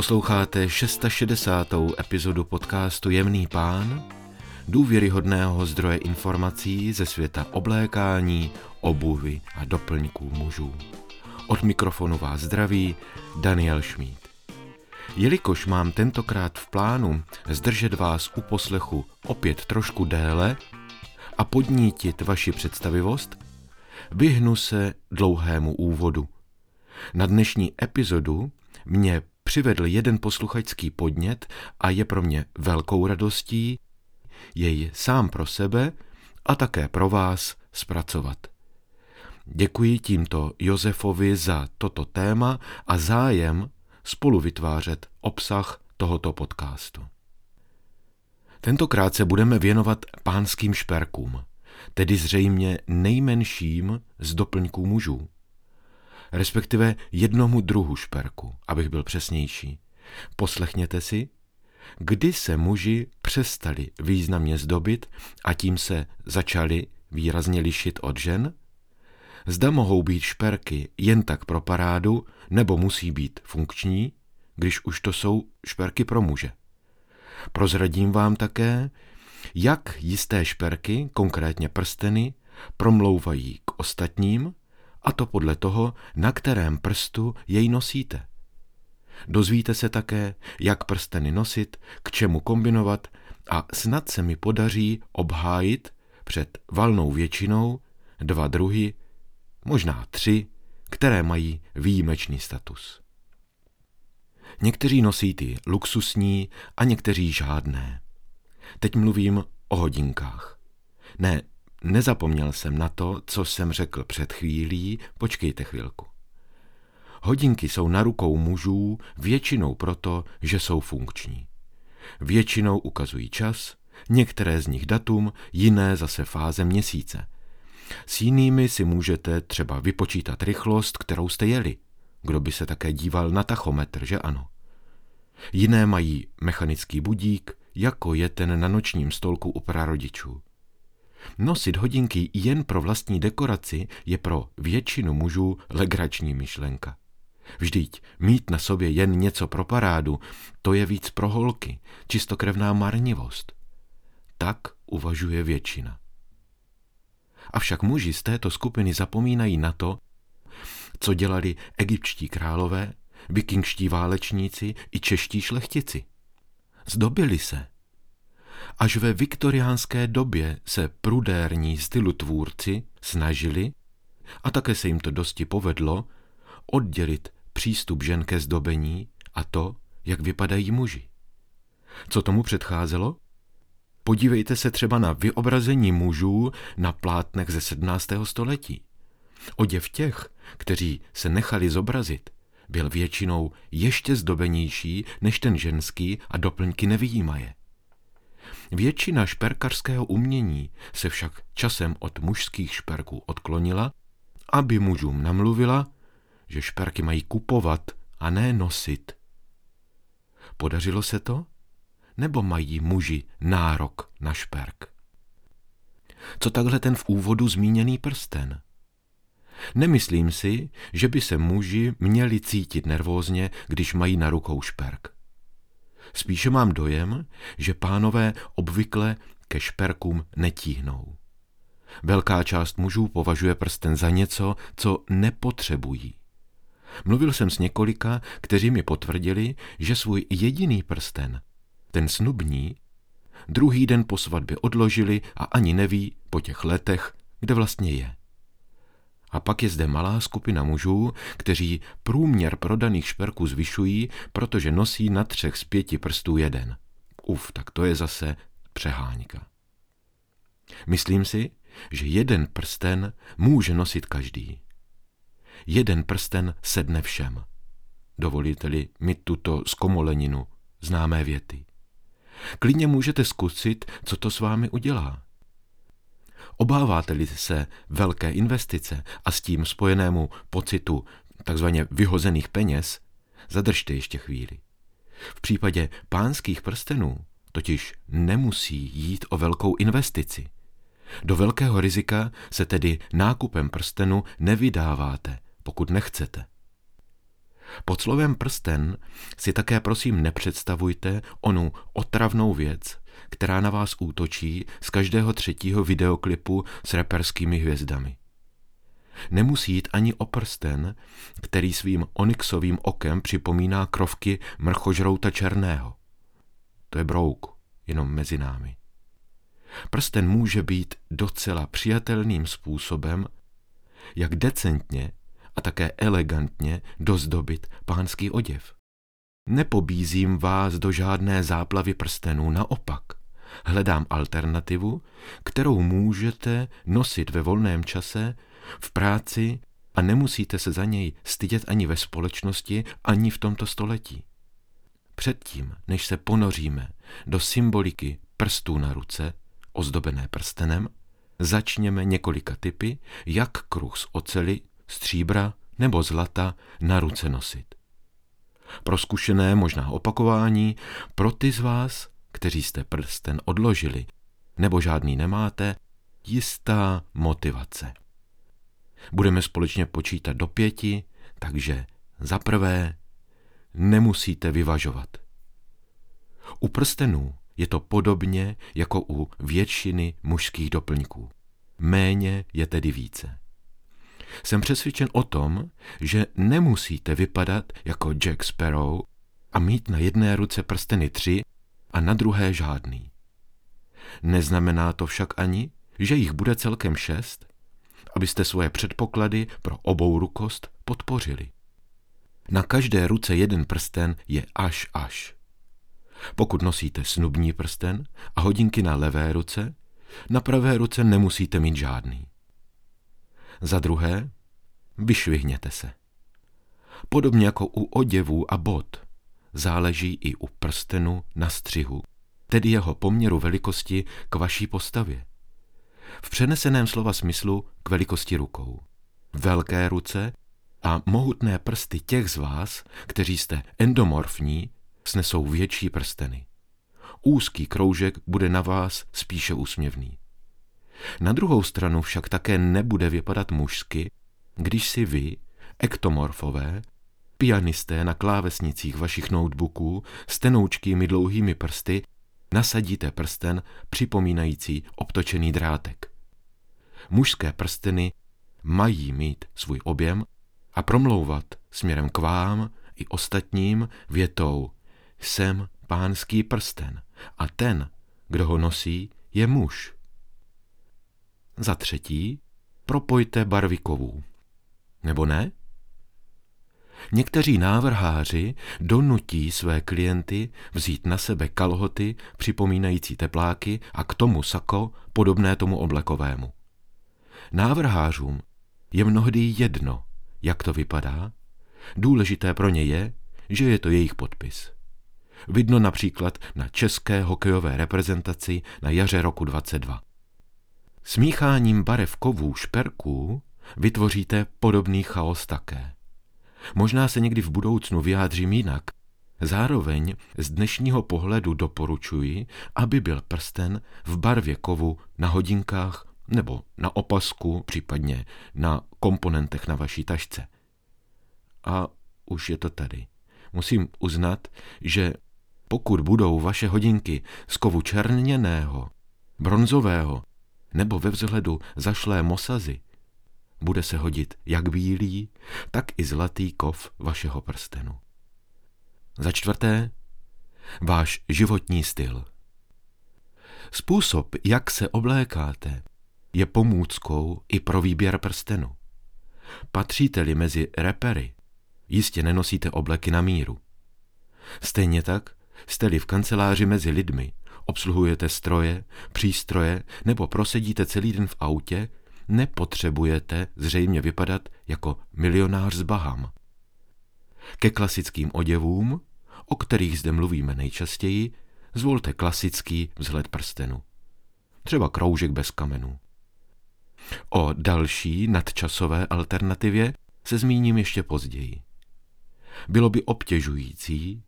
Posloucháte 660. epizodu podcastu Jemný pán, důvěryhodného zdroje informací ze světa oblékání, obuvy a doplňků mužů. Od mikrofonu vás zdraví Daniel Šmíd. Jelikož mám tentokrát v plánu zdržet vás u poslechu opět trošku déle a podnítit vaši představivost, vyhnu se dlouhému úvodu. Na dnešní epizodu mě přivedl jeden posluchačský podnět a je pro mě velkou radostí jej sám pro sebe a také pro vás zpracovat. Děkuji tímto Josefovi za toto téma a zájem spolu vytvářet obsah tohoto podcastu. Tentokrát se budeme věnovat pánským šperkům, tedy zřejmě nejmenším z doplňků mužů respektive jednomu druhu šperku, abych byl přesnější. Poslechněte si, kdy se muži přestali významně zdobit a tím se začali výrazně lišit od žen? Zda mohou být šperky jen tak pro parádu, nebo musí být funkční, když už to jsou šperky pro muže. Prozradím vám také, jak jisté šperky, konkrétně prsteny, promlouvají k ostatním a to podle toho, na kterém prstu jej nosíte. Dozvíte se také, jak prsteny nosit, k čemu kombinovat a snad se mi podaří obhájit před valnou většinou dva druhy, možná tři, které mají výjimečný status. Někteří nosí ty luxusní a někteří žádné. Teď mluvím o hodinkách. Ne Nezapomněl jsem na to, co jsem řekl před chvílí, počkejte chvilku. Hodinky jsou na rukou mužů většinou proto, že jsou funkční. Většinou ukazují čas, některé z nich datum, jiné zase fáze měsíce. S jinými si můžete třeba vypočítat rychlost, kterou jste jeli. Kdo by se také díval na tachometr, že ano? Jiné mají mechanický budík, jako je ten na nočním stolku u prarodičů. Nosit hodinky jen pro vlastní dekoraci je pro většinu mužů legrační myšlenka. Vždyť mít na sobě jen něco pro parádu, to je víc pro holky, čistokrevná marnivost. Tak uvažuje většina. Avšak muži z této skupiny zapomínají na to, co dělali egyptští králové, vikingští válečníci i čeští šlechtici. Zdobili se, Až ve viktoriánské době se prudérní stylutvůrci snažili, a také se jim to dosti povedlo, oddělit přístup žen ke zdobení a to, jak vypadají muži. Co tomu předcházelo? Podívejte se třeba na vyobrazení mužů na plátnech ze 17. století. Oděv těch, kteří se nechali zobrazit, byl většinou ještě zdobenější než ten ženský a doplňky nevyjímaje. Většina šperkařského umění se však časem od mužských šperků odklonila, aby mužům namluvila, že šperky mají kupovat a ne nosit. Podařilo se to? Nebo mají muži nárok na šperk? Co takhle ten v úvodu zmíněný prsten? Nemyslím si, že by se muži měli cítit nervózně, když mají na rukou šperk. Spíše mám dojem, že pánové obvykle ke šperkům netíhnou. Velká část mužů považuje prsten za něco, co nepotřebují. Mluvil jsem s několika, kteří mi potvrdili, že svůj jediný prsten, ten snubní, druhý den po svatbě odložili a ani neví po těch letech, kde vlastně je. A pak je zde malá skupina mužů, kteří průměr prodaných šperků zvyšují, protože nosí na třech z pěti prstů jeden. Uf, tak to je zase přeháňka. Myslím si, že jeden prsten může nosit každý. Jeden prsten sedne všem. Dovolíte-li mi tuto zkomoleninu, známé věty. Klidně můžete zkusit, co to s vámi udělá. Obáváte-li se velké investice a s tím spojenému pocitu takzvaně vyhozených peněz, zadržte ještě chvíli. V případě pánských prstenů totiž nemusí jít o velkou investici. Do velkého rizika se tedy nákupem prstenu nevydáváte, pokud nechcete. Pod slovem prsten si také prosím nepředstavujte onu otravnou věc, která na vás útočí z každého třetího videoklipu s reperskými hvězdami. Nemusí jít ani o prsten, který svým onyxovým okem připomíná krovky mrchožrouta černého. To je brouk, jenom mezi námi. Prsten může být docela přijatelným způsobem, jak decentně a také elegantně dozdobit pánský oděv. Nepobízím vás do žádné záplavy prstenů, naopak. Hledám alternativu, kterou můžete nosit ve volném čase, v práci a nemusíte se za něj stydět ani ve společnosti, ani v tomto století. Předtím, než se ponoříme do symboliky prstů na ruce, ozdobené prstenem, začněme několika typy, jak kruh z oceli, stříbra nebo zlata na ruce nosit. Pro zkušené možná opakování, pro ty z vás, kteří jste prsten odložili nebo žádný nemáte, jistá motivace. Budeme společně počítat do pěti, takže za prvé nemusíte vyvažovat. U prstenů je to podobně jako u většiny mužských doplňků. Méně je tedy více. Jsem přesvědčen o tom, že nemusíte vypadat jako Jack Sparrow a mít na jedné ruce prsteny tři a na druhé žádný. Neznamená to však ani, že jich bude celkem šest, abyste svoje předpoklady pro obou rukost podpořili. Na každé ruce jeden prsten je až až. Pokud nosíte snubní prsten a hodinky na levé ruce, na pravé ruce nemusíte mít žádný. Za druhé, vyšvihněte se. Podobně jako u oděvů a bot, záleží i u prstenu na střihu, tedy jeho poměru velikosti k vaší postavě. V přeneseném slova smyslu k velikosti rukou. Velké ruce a mohutné prsty těch z vás, kteří jste endomorfní, snesou větší prsteny. Úzký kroužek bude na vás spíše úsměvný. Na druhou stranu však také nebude vypadat mužsky, když si vy, ektomorfové, pianisté na klávesnicích vašich notebooků s tenoučkými dlouhými prsty nasadíte prsten připomínající obtočený drátek. Mužské prsteny mají mít svůj objem a promlouvat směrem k vám i ostatním větou jsem pánský prsten a ten, kdo ho nosí, je muž. Za třetí, propojte barvy kovů. Nebo ne? Někteří návrháři donutí své klienty vzít na sebe kalhoty připomínající tepláky a k tomu sako podobné tomu oblekovému. Návrhářům je mnohdy jedno, jak to vypadá, důležité pro ně je, že je to jejich podpis. Vidno například na české hokejové reprezentaci na jaře roku 22. Smícháním barev kovů šperků vytvoříte podobný chaos také. Možná se někdy v budoucnu vyjádřím jinak. Zároveň z dnešního pohledu doporučuji, aby byl prsten v barvě kovu na hodinkách nebo na opasku, případně na komponentech na vaší tašce. A už je to tady. Musím uznat, že pokud budou vaše hodinky z kovu černěného, bronzového nebo ve vzhledu zašlé mosazy, bude se hodit jak bílý, tak i zlatý kov vašeho prstenu. Za čtvrté, váš životní styl. Způsob, jak se oblékáte, je pomůckou i pro výběr prstenu. Patříte-li mezi repery, jistě nenosíte obleky na míru. Stejně tak jste-li v kanceláři mezi lidmi, obsluhujete stroje, přístroje nebo prosedíte celý den v autě, nepotřebujete zřejmě vypadat jako milionář z Baham. Ke klasickým oděvům, o kterých zde mluvíme nejčastěji, zvolte klasický vzhled prstenu. Třeba kroužek bez kamenů. O další nadčasové alternativě se zmíním ještě později. Bylo by obtěžující,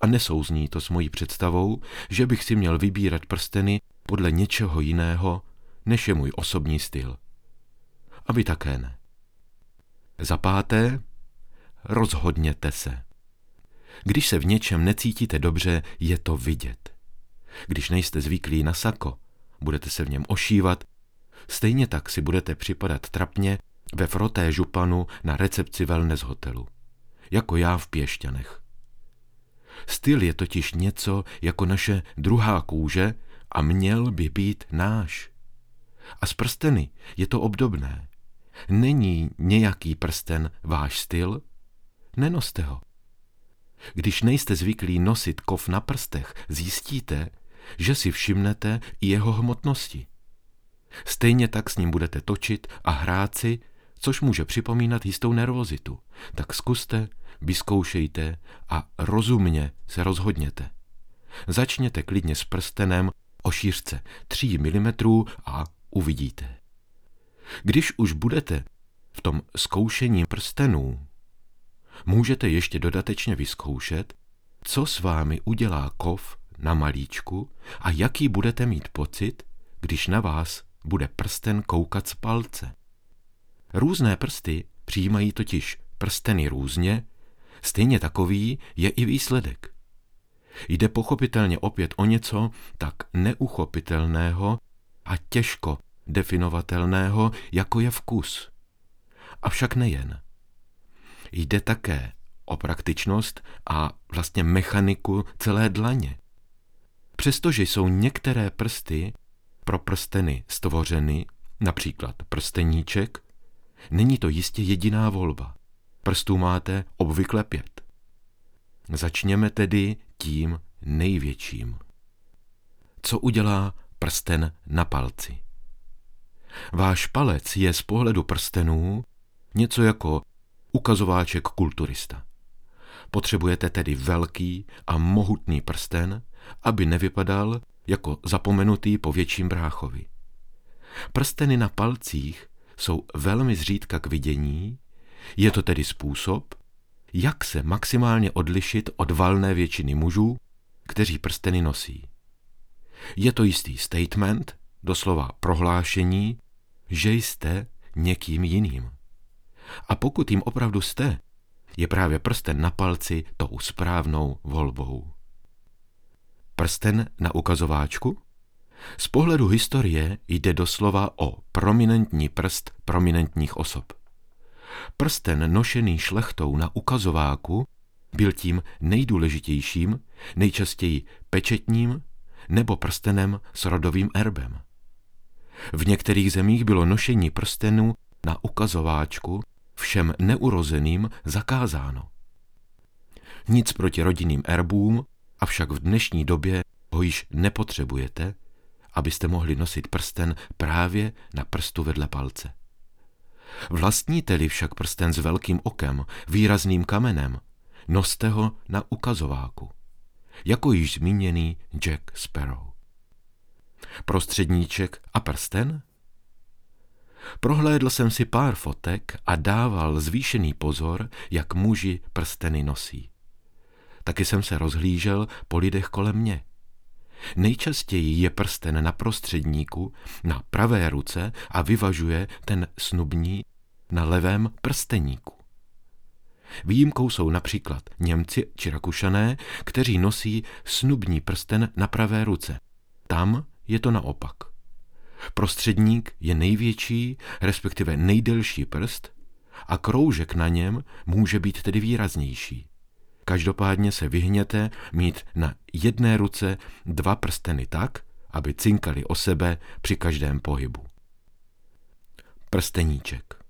a nesouzní to s mojí představou, že bych si měl vybírat prsteny podle něčeho jiného, než je můj osobní styl. A vy také ne. Za páté, rozhodněte se. Když se v něčem necítíte dobře, je to vidět. Když nejste zvyklí na sako, budete se v něm ošívat, stejně tak si budete připadat trapně ve froté županu na recepci wellness hotelu. Jako já v Pěšťanech. Styl je totiž něco jako naše druhá kůže a měl by být náš. A s prsteny je to obdobné. Není nějaký prsten váš styl? Nenoste ho. Když nejste zvyklí nosit kov na prstech, zjistíte, že si všimnete i jeho hmotnosti. Stejně tak s ním budete točit a hrát si, což může připomínat jistou nervozitu. Tak zkuste, vyzkoušejte a rozumně se rozhodněte. Začněte klidně s prstenem o šířce 3 mm a uvidíte. Když už budete v tom zkoušení prstenů, můžete ještě dodatečně vyzkoušet, co s vámi udělá kov na malíčku a jaký budete mít pocit, když na vás bude prsten koukat z palce. Různé prsty přijímají totiž prsteny různě, stejně takový je i výsledek. Jde pochopitelně opět o něco tak neuchopitelného a těžko definovatelného, jako je vkus. Avšak nejen. Jde také o praktičnost a vlastně mechaniku celé dlaně. Přestože jsou některé prsty pro prsteny stvořeny, například prsteníček, není to jistě jediná volba. Prstů máte obvykle pět. Začněme tedy tím největším. Co udělá prsten na palci? Váš palec je z pohledu prstenů něco jako ukazováček kulturista. Potřebujete tedy velký a mohutný prsten, aby nevypadal jako zapomenutý po větším bráchovi. Prsteny na palcích jsou velmi zřídka k vidění, je to tedy způsob, jak se maximálně odlišit od valné většiny mužů, kteří prsteny nosí. Je to jistý statement, doslova prohlášení, že jste někým jiným. A pokud jim opravdu jste, je právě prsten na palci tou správnou volbou. Prsten na ukazováčku? Z pohledu historie jde doslova o prominentní prst prominentních osob. Prsten nošený šlechtou na ukazováku byl tím nejdůležitějším, nejčastěji pečetním nebo prstenem s rodovým erbem. V některých zemích bylo nošení prstenů na ukazováčku všem neurozeným zakázáno. Nic proti rodinným erbům, avšak v dnešní době ho již nepotřebujete, abyste mohli nosit prsten právě na prstu vedle palce. Vlastníte-li však prsten s velkým okem, výrazným kamenem, noste ho na ukazováku, jako již zmíněný Jack Sparrow. Prostředníček a prsten? Prohlédl jsem si pár fotek a dával zvýšený pozor, jak muži prsteny nosí. Taky jsem se rozhlížel po lidech kolem mě. Nejčastěji je prsten na prostředníku, na pravé ruce a vyvažuje ten snubní na levém prsteníku. Výjimkou jsou například Němci či Rakušané, kteří nosí snubní prsten na pravé ruce. Tam je to naopak. Prostředník je největší, respektive nejdelší prst a kroužek na něm může být tedy výraznější. Každopádně se vyhněte mít na jedné ruce dva prsteny tak, aby cinkali o sebe při každém pohybu. Prsteníček.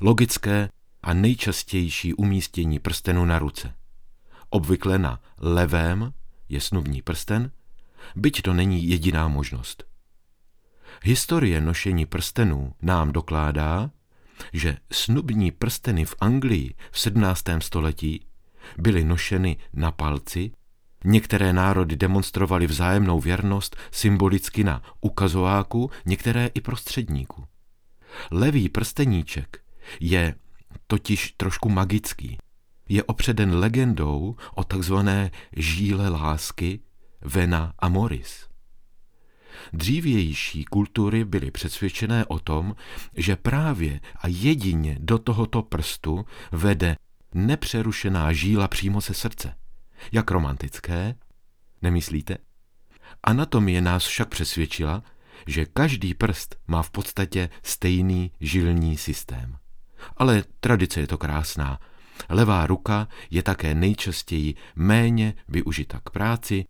Logické a nejčastější umístění prstenu na ruce. Obvykle na levém je snubní prsten, byť to není jediná možnost. Historie nošení prstenů nám dokládá, že snubní prsteny v Anglii v 17. století byly nošeny na palci, některé národy demonstrovaly vzájemnou věrnost symbolicky na ukazováku, některé i prostředníku. Levý prsteníček je totiž trošku magický. Je opředen legendou o takzvané žíle lásky Vena a Moris. Dřívější kultury byly přesvědčené o tom, že právě a jedině do tohoto prstu vede nepřerušená žíla přímo se srdce. Jak romantické, nemyslíte? Anatomie nás však přesvědčila, že každý prst má v podstatě stejný žilní systém. Ale tradice je to krásná. Levá ruka je také nejčastěji méně využita k práci,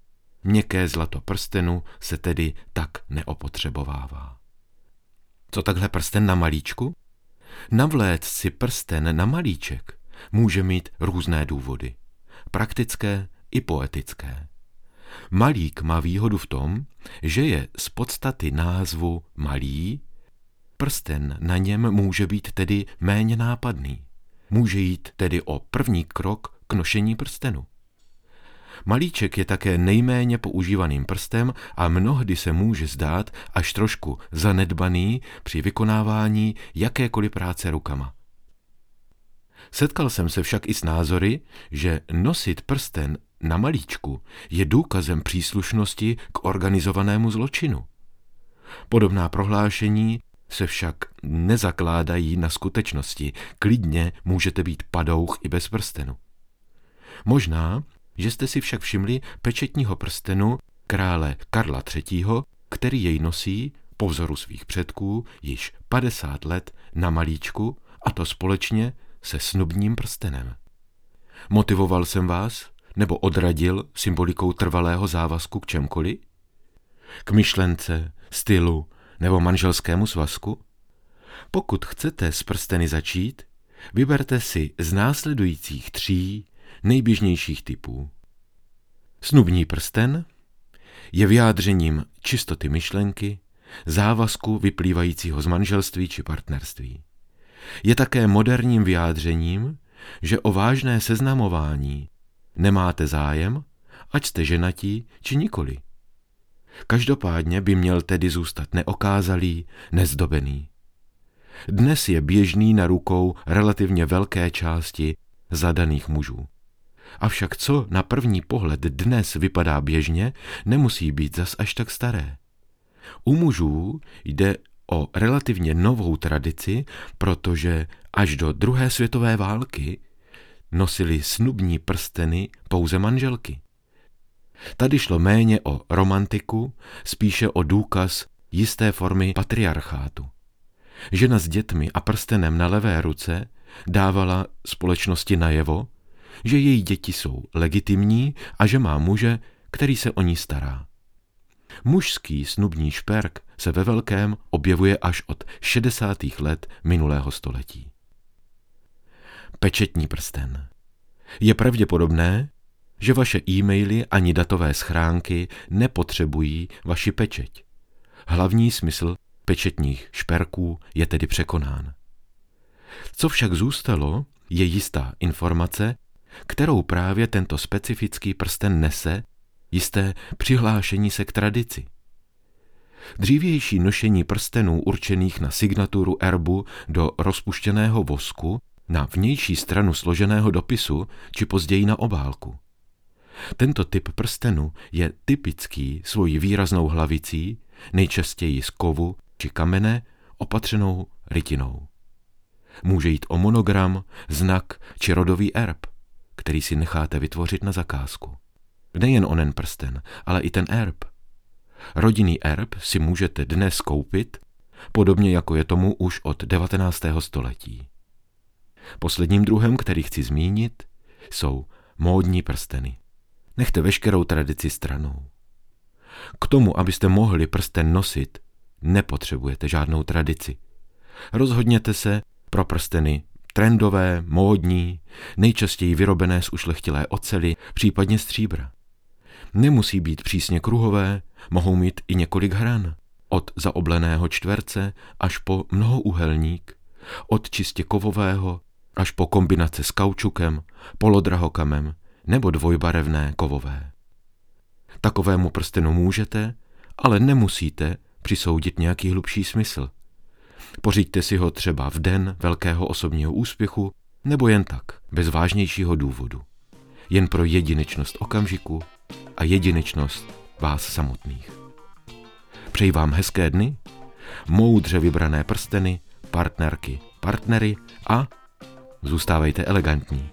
měkké zlato prstenu se tedy tak neopotřebovává. Co takhle prsten na malíčku? Navléct si prsten na malíček může mít různé důvody. Praktické i poetické. Malík má výhodu v tom, že je z podstaty názvu malý, prsten na něm může být tedy méně nápadný. Může jít tedy o první krok k nošení prstenu. Malíček je také nejméně používaným prstem a mnohdy se může zdát až trošku zanedbaný při vykonávání jakékoliv práce rukama. Setkal jsem se však i s názory, že nosit prsten na malíčku je důkazem příslušnosti k organizovanému zločinu. Podobná prohlášení se však nezakládají na skutečnosti. Klidně můžete být padouch i bez prstenu. Možná, že jste si však všimli pečetního prstenu krále Karla III., který jej nosí po vzoru svých předků již 50 let na malíčku a to společně se snubním prstenem. Motivoval jsem vás, nebo odradil symbolikou trvalého závazku k čemkoliv? K myšlence, stylu nebo manželskému svazku? Pokud chcete s prsteny začít, vyberte si z následujících tří nejběžnějších typů. Snubní prsten je vyjádřením čistoty myšlenky, závazku vyplývajícího z manželství či partnerství. Je také moderním vyjádřením, že o vážné seznamování nemáte zájem, ať jste ženatí či nikoli. Každopádně by měl tedy zůstat neokázalý, nezdobený. Dnes je běžný na rukou relativně velké části zadaných mužů. Avšak co na první pohled dnes vypadá běžně, nemusí být zas až tak staré. U mužů jde o relativně novou tradici, protože až do druhé světové války nosili snubní prsteny pouze manželky. Tady šlo méně o romantiku, spíše o důkaz jisté formy patriarchátu. Žena s dětmi a prstenem na levé ruce dávala společnosti najevo, že její děti jsou legitimní a že má muže, který se o ní stará. Mužský snubní šperk se ve velkém objevuje až od 60. let minulého století. Pečetní prsten. Je pravděpodobné, že vaše e-maily ani datové schránky nepotřebují vaši pečeť. Hlavní smysl pečetních šperků je tedy překonán. Co však zůstalo, je jistá informace, kterou právě tento specifický prsten nese, jisté přihlášení se k tradici. Dřívější nošení prstenů určených na signaturu erbu do rozpuštěného vosku na vnější stranu složeného dopisu či později na obálku. Tento typ prstenu je typický svojí výraznou hlavicí, nejčastěji z kovu či kamene, opatřenou rytinou. Může jít o monogram, znak či rodový erb, který si necháte vytvořit na zakázku. Nejen onen prsten, ale i ten erb. Rodinný erb si můžete dnes koupit, podobně jako je tomu už od 19. století. Posledním druhem, který chci zmínit, jsou módní prsteny. Nechte veškerou tradici stranou. K tomu, abyste mohli prsten nosit, nepotřebujete žádnou tradici. Rozhodněte se pro prsteny trendové, módní, nejčastěji vyrobené z ušlechtilé ocely, případně stříbra. Nemusí být přísně kruhové, mohou mít i několik hran, od zaobleného čtverce až po mnohouhelník, od čistě kovového až po kombinace s kaučukem, polodrahokamem nebo dvojbarevné kovové. Takovému prstenu můžete, ale nemusíte přisoudit nějaký hlubší smysl. Pořiďte si ho třeba v den velkého osobního úspěchu nebo jen tak, bez vážnějšího důvodu. Jen pro jedinečnost okamžiku a jedinečnost vás samotných. Přeji vám hezké dny, moudře vybrané prsteny, partnerky, partnery a zůstávejte elegantní.